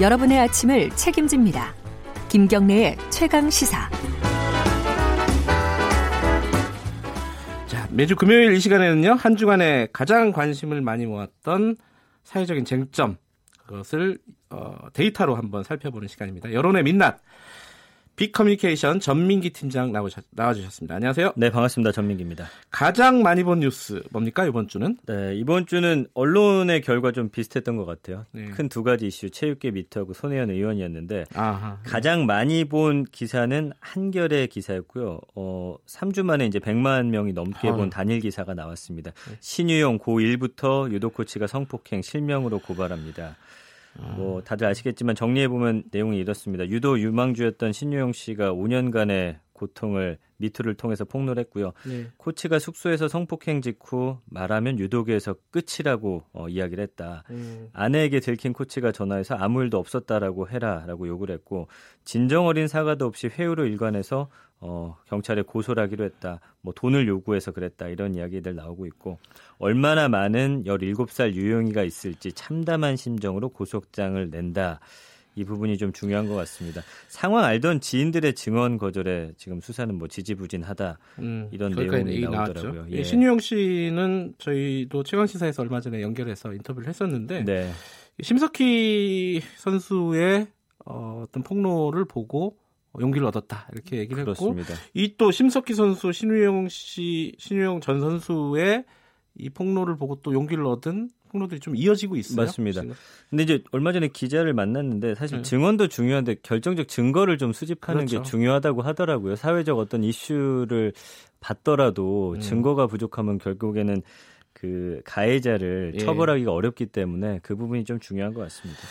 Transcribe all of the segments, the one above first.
여러분의 아침을 책임집니다. 김경래의 최강 시사. 자, 매주 금요일 이 시간에는요, 한 주간에 가장 관심을 많이 모았던 사회적인 쟁점, 그것을 어, 데이터로 한번 살펴보는 시간입니다. 여론의 민낯. 빅커뮤니케이션 전민기 팀장 나오셨, 나와주셨습니다. 안녕하세요. 네, 반갑습니다. 전민기입니다. 가장 많이 본 뉴스 뭡니까 이번 주는? 네, 이번 주는 언론의 결과 좀 비슷했던 것 같아요. 네. 큰두 가지 이슈, 체육계 미투하고 손혜원 의원이었는데 아하. 가장 많이 본 기사는 한결의 기사였고요. 어, 3주 만에 이제 100만 명이 넘게 아유. 본 단일 기사가 나왔습니다. 네. 신유용 고1부터 유도 코치가 성폭행 실명으로 고발합니다. 아. 뭐 다들 아시겠지만 정리해 보면 내용이 이렇습니다. 유도 유망주였던 신유용 씨가 5년간의 고통을 미투를 통해서 폭로했고요. 네. 코치가 숙소에서 성폭행 직후 말하면 유도계에서 끝이라고 어, 이야기를 했다. 음, 아내에게 들킨 코치가 전화해서 아무 일도 없었다라고 해라라고 요구를 했고 진정 어린 사과도 없이 회유로 일관해서 어, 경찰에 고소를 하기로 했다. 뭐 돈을 요구해서 그랬다. 이런 이야기들 나오고 있고 얼마나 많은 17살 유용이가 있을지 참담한 심정으로 고소장을 낸다. 이 부분이 좀 중요한 것 같습니다. 상황 알던 지인들의 증언 거절에 지금 수사는 뭐 지지부진하다. 음, 이런 거기까지 내용이 나오더라고요. 예. 예, 신유영 씨는 저희도 최강 시사에서 얼마 전에 연결해서 인터뷰를 했었는데 네. 심석희 선수의 어, 어떤 폭로를 보고 용기를 얻었다 이렇게 얘기를 했고 그렇습니다. 이또 심석희 선수 신유영 씨 신유영 전 선수의 이 폭로를 보고 또 용기를 얻은 폭로들이 좀 이어지고 있어요. 맞습니다. 근데 이제 얼마 전에 기자를 만났는데 사실 네. 증언도 중요한데 결정적 증거를 좀 수집하는 그렇죠. 게 중요하다고 하더라고요. 사회적 어떤 이슈를 받더라도 음. 증거가 부족하면 결국에는 그 가해자를 예. 처벌하기가 어렵기 때문에 그 부분이 좀 중요한 것 같습니다.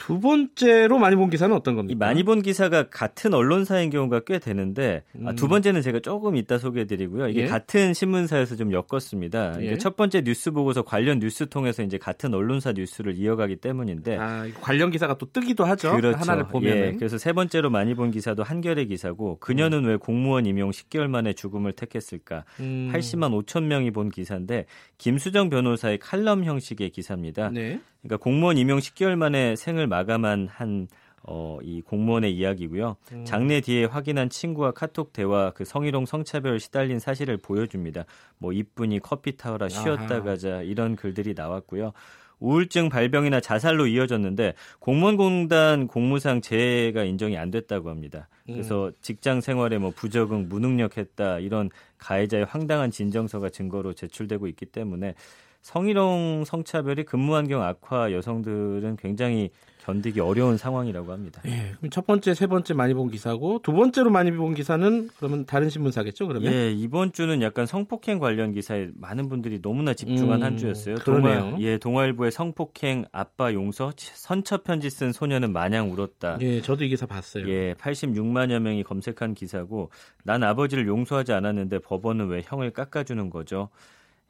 두 번째로 많이 본 기사는 어떤 겁니까? 이 많이 본 기사가 같은 언론사인 경우가 꽤 되는데 아, 음. 두 번째는 제가 조금 이따 소개해드리고요. 이게 예. 같은 신문사에서 좀 엮었습니다. 예. 첫 번째 뉴스 보고서 관련 뉴스 통해서 이제 같은 언론사 뉴스를 이어가기 때문인데 아, 관련 기사가 또 뜨기도 하죠. 그렇죠. 하나를 보면 예, 은 그래서 세 번째로 많이 본 기사도 한결의 기사고 그녀는 왜 공무원 임용 10개월 만에 죽음을 택했을까? 음. 80만 5천 명이 본 기사인데 김수정 변호사의 칼럼 형식의 기사입니다. 네. 그러니까 공무원 임용 10개월 만에 생을 마감한 한 어, 이 공무원의 이야기고요. 음. 장례 뒤에 확인한 친구와 카톡 대화 그 성희롱 성차별 시달린 사실을 보여줍니다. 뭐 이쁜이 커피 타오라 쉬었다 아하. 가자 이런 글들이 나왔고요. 우울증 발병이나 자살로 이어졌는데 공무원공단 공무상 재해가 인정이 안 됐다고 합니다. 그래서 직장 생활에 뭐 부적응, 무능력했다 이런 가해자의 황당한 진정서가 증거로 제출되고 있기 때문에 성희롱 성차별이 근무 환경 악화 여성들은 굉장히 견디기 어려운 상황이라고 합니다. 예, 그럼 첫 번째, 세 번째 많이 본 기사고 두 번째로 많이 본 기사는 그러면 다른 신문사겠죠, 그러면? 예, 이번 주는 약간 성폭행 관련 기사에 많은 분들이 너무나 집중한 음, 한 주였어요. 그러네요. 동아, 예, 동아일보의 성폭행 아빠 용서 선처 편지 쓴 소녀는 마냥 울었다. 예, 저도 이 기사 봤어요. 예, 86만여 명이 검색한 기사고 난 아버지를 용서하지 않았는데 법원은 왜 형을 깎아주는 거죠?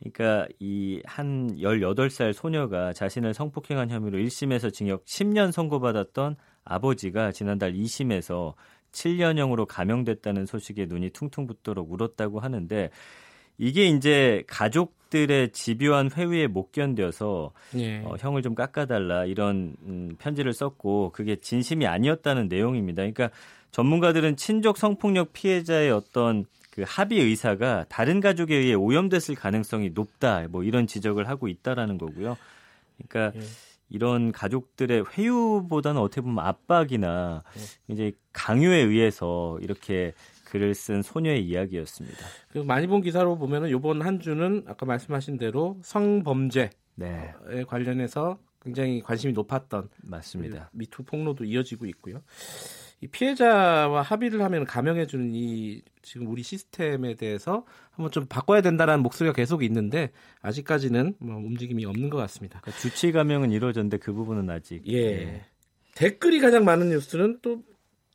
그러니까 이 한 18살 소녀가 자신을 성폭행한 혐의로 1심에서 징역 10년 선고받았던 아버지가 지난달 2심에서 7년형으로 감형됐다는 소식에 눈이 퉁퉁 붓도록 울었다고 하는데 이게 이제 가족들의 집요한 회유에 못 견뎌서 예. 어, 형을 좀 깎아달라 이런 음, 편지를 썼고 그게 진심이 아니었다는 내용입니다. 그러니까 전문가들은 친족 성폭력 피해자의 어떤 그 합의 의사가 다른 가족에 의해 오염됐을 가능성이 높다. 뭐 이런 지적을 하고 있다라는 거고요. 그러니까 예. 이런 가족들의 회유보다는 어떻게 보면 압박이나 예. 이제 강요에 의해서 이렇게 글을 쓴 소녀의 이야기였습니다. 그리고 많이 본 기사로 보면은 이번 한 주는 아까 말씀하신 대로 성범죄에 네, 관련해서 굉장히 관심이 높았던 맞습니다. 미투 폭로도 이어지고 있고요. 이 피해자와 합의를 하면 감형해 주는 이 지금 우리 시스템에 대해서 한번 좀 바꿔야 된다는 목소리가 계속 있는데 아직까지는 뭐 움직임이 없는 것 같습니다. 그러니까 주치 감형은 이루어졌는데 그 부분은 아직 예. 댓글이 가장 많은 뉴스는 또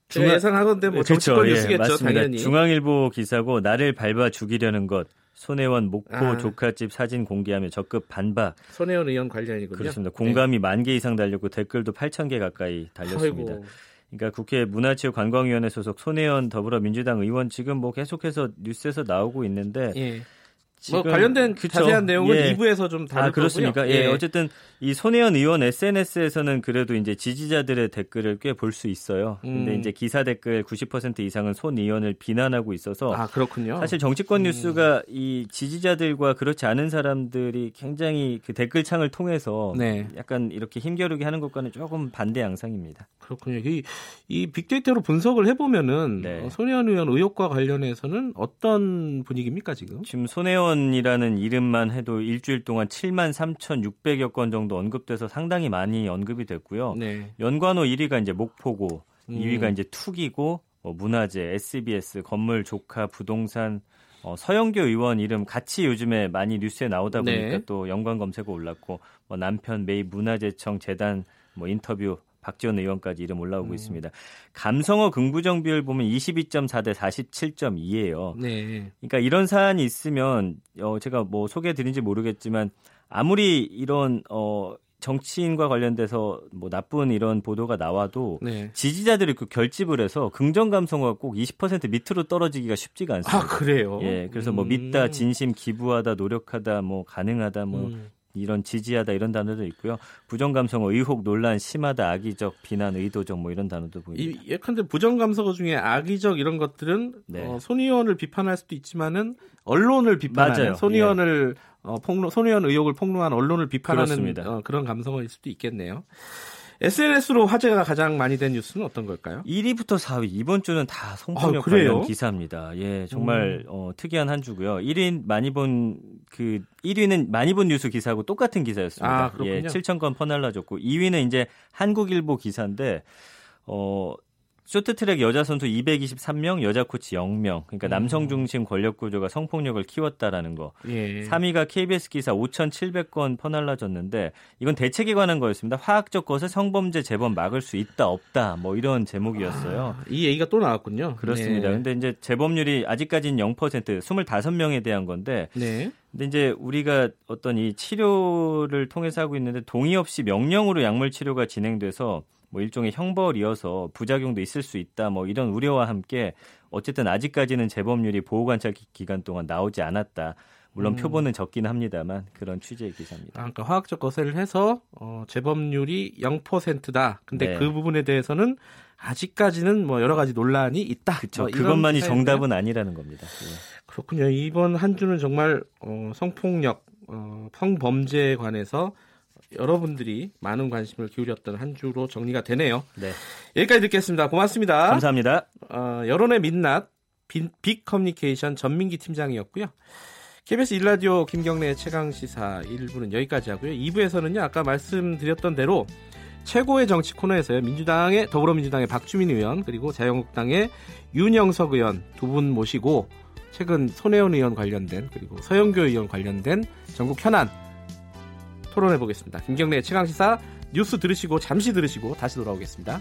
중앙- 예상하건데 뭐 그렇죠. 정치권 예, 뉴스겠죠 맞습니다. 당연히. 중앙일보 기사고 나를 밟아 죽이려는 것. 손혜원 목포 아. 조카집 사진 공개하며 적극 반박. 손혜원 의원 관련이군요. 그렇습니다. 공감이 만개 이상 달렸고 댓글도 8천 개 가까이 달렸습니다. 아이고. 그러니까 국회 문화체육관광위원회 소속 손혜원 더불어민주당 의원 지금 뭐 계속해서 뉴스에서 나오고 있는데 예. 뭐 관련된 그쵸. 자세한 내용은 예. 2부에서 좀 다룰 아, 그렇습니까? 예. 예. 어쨌든 이 손혜원 의원 SNS에서는 그래도 이제 지지자들의 댓글을 꽤 볼 수 있어요. 근데 음. 이제 기사 댓글 90% 이상은 손 의원을 비난하고 있어서 아, 그렇군요. 사실 정치권 음. 뉴스가 이 지지자들과 그렇지 않은 사람들이 굉장히 그 댓글창을 통해서 네. 약간 이렇게 힘겨루게 하는 것과는 조금 반대 양상입니다. 그렇군요. 이, 이 빅데이터로 분석을 해 보면은 네. 어, 손혜원 의원 의혹과 관련해서는 어떤 분위기입니까 지금? 지금 손혜원 이라는 이름만 해도 일주일 동안 7만 3,600여 건 정도 언급돼서 상당히 많이 언급이 됐고요. 네. 연관어 1위가 이제 목포고, 음. 2위가 이제 투기고, 뭐 문화재, SBS, 건물, 조카, 부동산, 어, 서영교 의원 이름 같이 요즘에 많이 뉴스에 나오다 보니까 네. 또 연관 검색어 올랐고, 뭐 남편 메이 문화재청 재단 뭐 인터뷰 박지원 의원까지 이름 올라오고 음. 있습니다. 감성어 긍부정 비율 보면 22.4 대 47.2예요. 네. 그러니까 이런 사안이 있으면 어 제가 뭐 소개해 드린지 모르겠지만 아무리 이런 어 정치인과 관련돼서 뭐 나쁜 이런 보도가 나와도 네. 지지자들이 그 결집을 해서 긍정 감성어가 꼭 20% 밑으로 떨어지기가 쉽지가 않습니다. 아 그래요? 예, 그래서 뭐 믿다, 음. 진심, 기부하다, 노력하다, 뭐 가능하다, 뭐 음. 이런 지지하다 이런 단어도 있고요. 부정 감성어, 의혹, 논란, 심하다, 악의적, 비난, 의도적 뭐 이런 단어도 보입니다. 이, 예컨대 부정 감성어 중에 악의적 이런 것들은 네. 어, 손 의원을 비판할 수도 있지만은 언론을 비판하는 손 의원을 예. 어, 폭로, 손 의원 의혹을 폭로한 언론을 비판하는 어, 그런 감성어일 수도 있겠네요. SNS로 화제가 가장 많이 된 뉴스는 어떤 걸까요? 1위부터 4위 이번 주는 다 성폭력 아, 관련 기사입니다. 예, 정말 음. 어, 특이한 한 주고요. 1위 많이 본 그 1위는 많이 본 뉴스 기사하고 똑같은 기사였습니다. 아, 예, 7천 건 퍼날라졌고 2위는 이제 한국일보 기사인데 어 쇼트트랙 여자 선수 223명, 여자 코치 0명. 그러니까 남성 음. 중심 권력 구조가 성폭력을 키웠다라는 거. 예. 3위가 KBS 기사 5,700건 퍼날라졌는데 이건 대책에 관한 거였습니다. 화학적 것을 성범죄 재범 막을 수 있다 없다 뭐 이런 제목이었어요. 아, 이 얘기가 또 나왔군요. 그렇습니다. 네. 근데 이제 재범률이 아직까지는 0% 25명에 대한 건데 네. 근데 이제 우리가 어떤 이 치료를 통해서 하고 있는데 동의 없이 명령으로 약물 치료가 진행돼서 뭐 일종의 형벌이어서 부작용도 있을 수 있다 뭐 이런 우려와 함께 어쨌든 아직까지는 재범률이 보호관찰 기간 동안 나오지 않았다. 물론 음. 표본은 적긴 합니다만 그런 취지의 기사입니다. 아, 그러니까 화학적 거세를 해서 어, 재범률이 0%다. 근데 네. 그 부분에 대해서는 아직까지는 뭐 여러 가지 논란이 있다. 그렇죠. 뭐 그것만이 정답은 아니라는 겁니다. 네. 그렇군요. 이번 한 주는 정말 어, 성폭력, 어, 성범죄에 관해서 여러분들이 많은 관심을 기울였던 한 주로 정리가 되네요. 네. 여기까지 듣겠습니다. 고맙습니다. 감사합니다. 어, 여론의 민낯 빅, 빅 커뮤니케이션 전민기 팀장이었고요. KBS 일라디오 김경래 최강 시사 1부는 여기까지 하고요. 2부에서는요. 아까 말씀드렸던 대로 최고의 정치 코너에서요. 민주당의 더불어민주당의 박주민 의원 그리고 자유한국당의 윤영석 의원 두 분 모시고 최근 손혜원 의원 관련된 그리고 서영교 의원 관련된 전국 현안 토론해 보겠습니다. 김경래 최강시사 뉴스 들으시고 잠시 들으시고 다시 돌아오겠습니다.